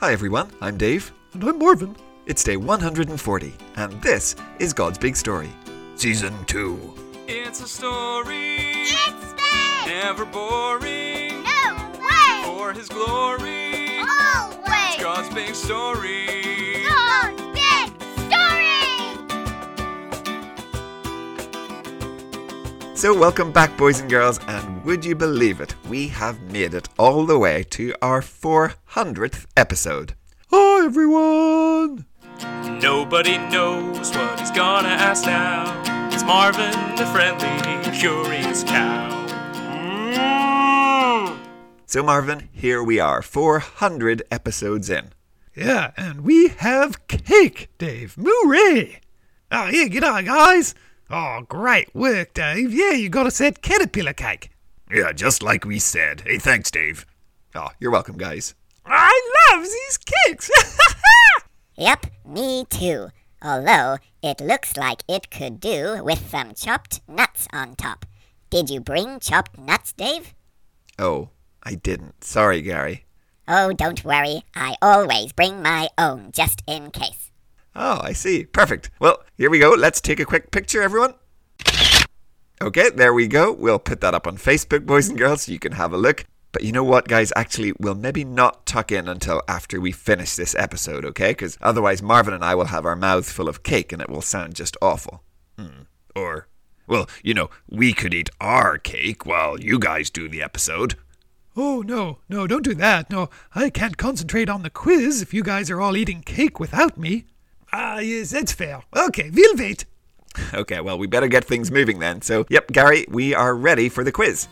Hi everyone, I'm Dave. And I'm Marvin. It's day 140, and this is God's Big Story, Season 2. It's a story, It's big! never boring. No way! For His glory, Always! It's God's big story. God's So, welcome back, boys and girls, and would you believe it? We have made it all the way to our 400th episode. Hi, everyone. Nobody knows what he's gonna ask now. It's Marvin, the friendly, curious cow. Mm. So, Marvin, here we are, 400 episodes in. Yeah, and we have cake, Dave. Hooray! Oh, yeah, get on, guys. Oh, great work, Dave. Yeah, you got us that caterpillar cake. Yeah, just like we said. Hey, thanks, Dave. Oh, you're welcome, guys. I love these cakes. Yep, me too. Although it looks like it could do with some chopped nuts on top. Did you bring chopped nuts, Dave? Oh, I didn't. Sorry, Gary. Oh, don't worry. I always bring my own just in case. Oh, I see. Perfect. Well, here we go. Let's take a quick picture, everyone. Okay, there we go. We'll put that up on Facebook, boys and girls, so you can have a look. But you know what, guys? Actually, we'll maybe not tuck in until after we finish this episode, okay? Because otherwise, Marvin and I will have our mouths full of cake and it will sound just awful. Hmm. Or, well, you know, we could eat our cake while you guys do the episode. oh, no, no, don't do that. No, I can't concentrate on the quiz if you guys are all eating cake without me. Ah, yes, that's fair. Okay, we'll wait. Okay, well, we better get things moving then. So, yep, Gary, we are ready for the quiz.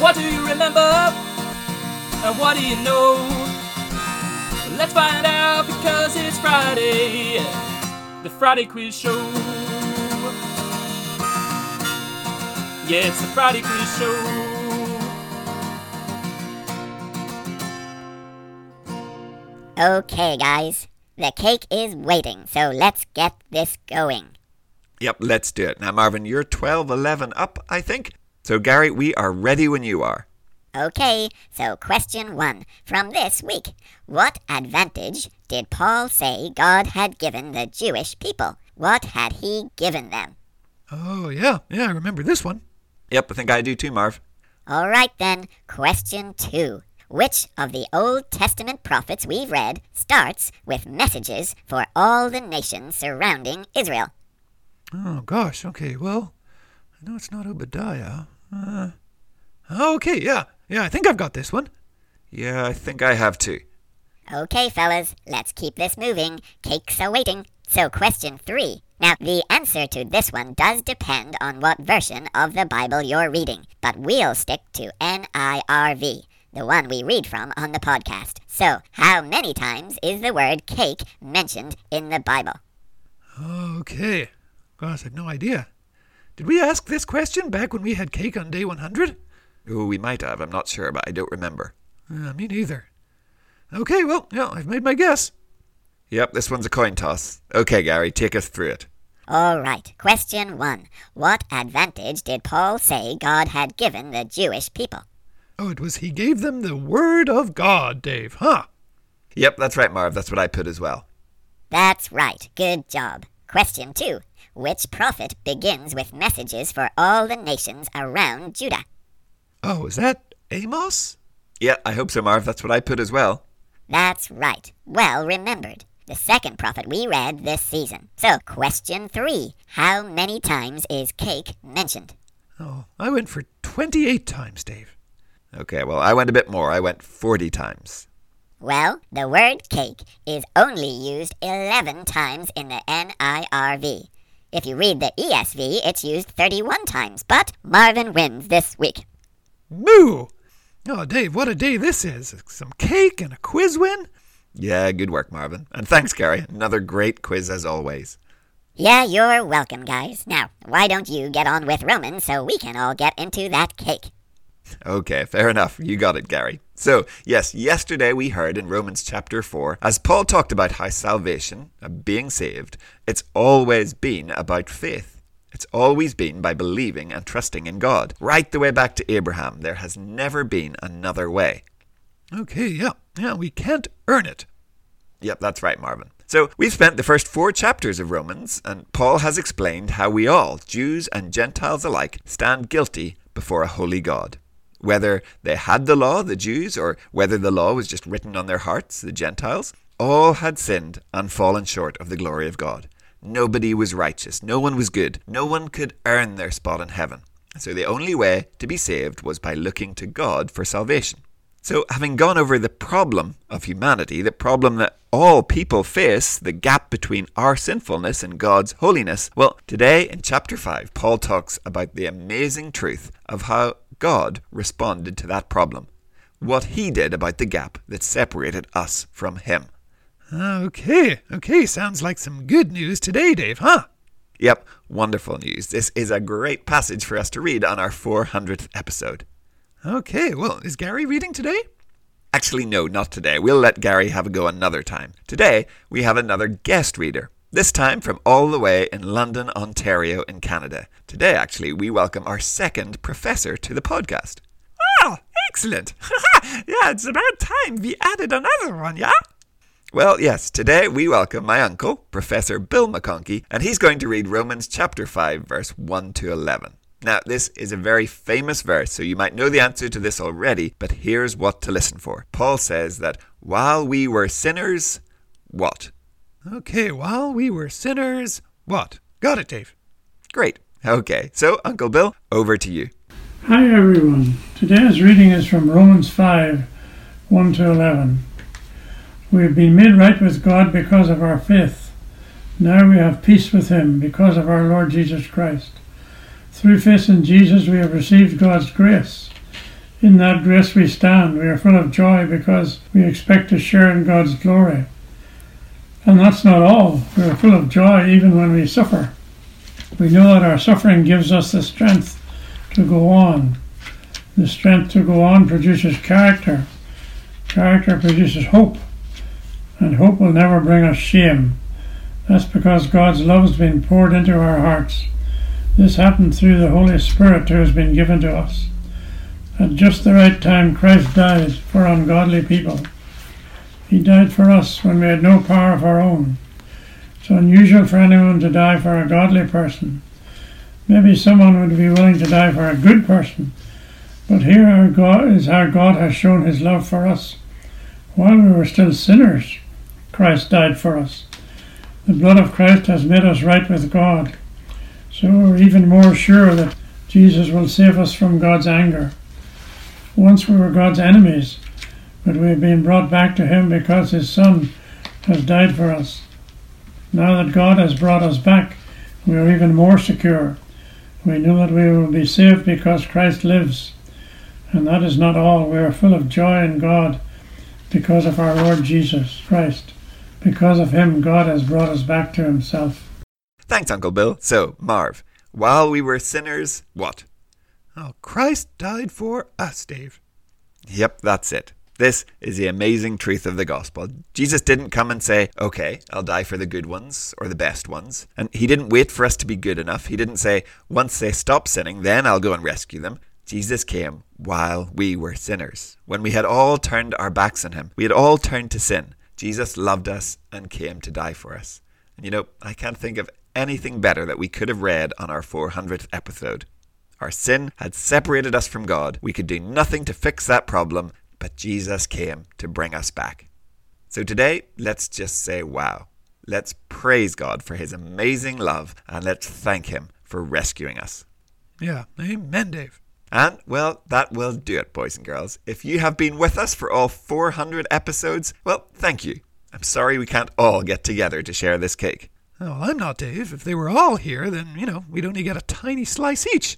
What do you remember? And what do you know? Let's find out because it's Friday. The Friday Quiz Show. Yeah, it's the Friday Quiz Show. Okay, guys. The cake is waiting, so let's get this going. Yep, let's do it. Now, Marvin, you're 12, 11 up, I think. So, Gary, we are ready when you are. Okay, so question one from this week. What advantage did Paul say God had given the Jewish people? What had he given them? Oh, yeah, yeah, I remember this one. Yep, I think I do too, Marv. All right then, question two. Which of the Old Testament prophets we've read starts with messages for all the nations surrounding Israel? Oh, gosh, okay, well, I know it's not Obadiah. Uh, okay, yeah, yeah, I think I've got this one. Yeah, I think I have too. Okay, fellas, let's keep this moving. Cakes are waiting. So, question three. Now, the answer to this one does depend on what version of the Bible you're reading, but we'll stick to NIRV, the one we read from on the podcast. So, how many times is the word cake mentioned in the Bible? Okay. Gosh, I've no idea. Did we ask this question back when we had cake on day 100? Oh, we might have. I'm not sure, but I don't remember. Uh, me neither. Okay, well, yeah, I've made my guess. Yep, this one's a coin toss. Okay, Gary, take us through it. All right, question one. What advantage did Paul say God had given the Jewish people? Oh, it was he gave them the word of God, Dave, huh? Yep, that's right, Marv. That's what I put as well. That's right. Good job. Question two. Which prophet begins with messages for all the nations around Judah? Oh, is that Amos? Yeah, I hope so, Marv. That's what I put as well. That's right. Well remembered. The second prophet we read this season. So, question three. How many times is cake mentioned? Oh, I went for 28 times, Dave. Okay, well, I went a bit more. I went 40 times. Well, the word cake is only used 11 times in the NIRV. If you read the ESV, it's used 31 times, but Marvin wins this week. Moo! Oh, Dave, what a day this is. Some cake and a quiz win? Yeah, good work, Marvin. And thanks, Gary. Another great quiz as always. Yeah, you're welcome, guys. Now, why don't you get on with Romans so we can all get into that cake? Okay, fair enough. You got it, Gary. So, yes, yesterday we heard in Romans chapter 4, as Paul talked about how salvation, uh, being saved, it's always been about faith. It's always been by believing and trusting in God. Right the way back to Abraham, there has never been another way. Okay, yeah, yeah, we can't earn it. Yep, that's right, Marvin. So, we've spent the first four chapters of Romans, and Paul has explained how we all, Jews and Gentiles alike, stand guilty before a holy God. Whether they had the law, the Jews, or whether the law was just written on their hearts, the Gentiles, all had sinned and fallen short of the glory of God. Nobody was righteous, no one was good, no one could earn their spot in heaven. So the only way to be saved was by looking to God for salvation. So, having gone over the problem of humanity, the problem that all people face, the gap between our sinfulness and God's holiness, well, today in chapter 5, Paul talks about the amazing truth of how God responded to that problem, what he did about the gap that separated us from him. Okay, okay, sounds like some good news today, Dave, huh? Yep, wonderful news. This is a great passage for us to read on our 400th episode. Okay, well, is Gary reading today? Actually, no, not today. We'll let Gary have a go another time. Today, we have another guest reader. This time from all the way in London, Ontario, in Canada. Today, actually, we welcome our second professor to the podcast. Oh, excellent. yeah, it's about time we added another one, yeah? Well, yes, today we welcome my uncle, Professor Bill McConkey, and he's going to read Romans chapter 5, verse 1 to 11. Now, this is a very famous verse, so you might know the answer to this already, but here's what to listen for. Paul says that while we were sinners, what? Okay, while we were sinners, what? Got it, Dave. Great. Okay, so Uncle Bill, over to you. Hi everyone. Today's reading is from Romans 5 1 to 11. We have been made right with God because of our faith. Now we have peace with Him because of our Lord Jesus Christ. Through faith in Jesus, we have received God's grace. In that grace we stand. We are full of joy because we expect to share in God's glory. And that's not all. We are full of joy even when we suffer. We know that our suffering gives us the strength to go on. The strength to go on produces character. Character produces hope. And hope will never bring us shame. That's because God's love has been poured into our hearts. This happened through the Holy Spirit who has been given to us. At just the right time, Christ died for ungodly people. He died for us when we had no power of our own. It's unusual for anyone to die for a godly person. Maybe someone would be willing to die for a good person. But here God is how God has shown his love for us. While we were still sinners, Christ died for us. The blood of Christ has made us right with God. So we're even more sure that Jesus will save us from God's anger. Once we were God's enemies, but we have been brought back to Him because His Son has died for us. Now that God has brought us back, we are even more secure. We know that we will be saved because Christ lives. And that is not all. We are full of joy in God because of our Lord Jesus Christ. Because of Him, God has brought us back to Himself. Thanks, Uncle Bill. So, Marv, while we were sinners, what? Oh, Christ died for us, Dave. Yep, that's it. This is the amazing truth of the gospel. Jesus didn't come and say, okay, I'll die for the good ones or the best ones. And he didn't wait for us to be good enough. He didn't say, once they stop sinning, then I'll go and rescue them. Jesus came while we were sinners. When we had all turned our backs on him, we had all turned to sin. Jesus loved us and came to die for us. And you know, I can't think of anything better that we could have read on our 400th episode. Our sin had separated us from God. We could do nothing to fix that problem, but Jesus came to bring us back. So today, let's just say wow. Let's praise God for his amazing love and let's thank him for rescuing us. Yeah, amen, Dave. And, well, that will do it, boys and girls. If you have been with us for all 400 episodes, well, thank you. I'm sorry we can't all get together to share this cake. Well, I'm not Dave. If they were all here, then, you know, we'd only get a tiny slice each.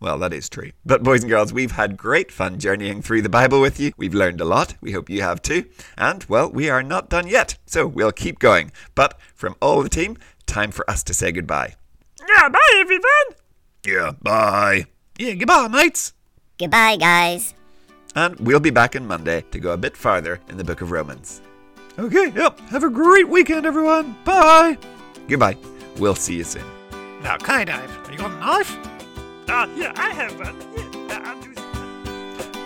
Well, that is true. But, boys and girls, we've had great fun journeying through the Bible with you. We've learned a lot. We hope you have too. And, well, we are not done yet. So we'll keep going. But from all the team, time for us to say goodbye. Yeah, bye, everyone. Yeah, bye. Yeah, goodbye, mates. Goodbye, guys. And we'll be back on Monday to go a bit farther in the book of Romans. Okay, yep. Have a great weekend, everyone. Bye. Goodbye. We'll see you soon. Okay, Dave. You got a knife? Uh, yeah, I have one.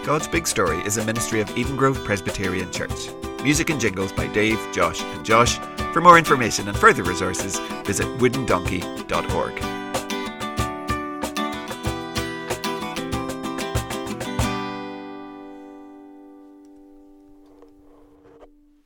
God's Big Story is a ministry of Eden Grove Presbyterian Church. Music and jingles by Dave, Josh, and Josh. For more information and further resources, visit woodendonkey.org.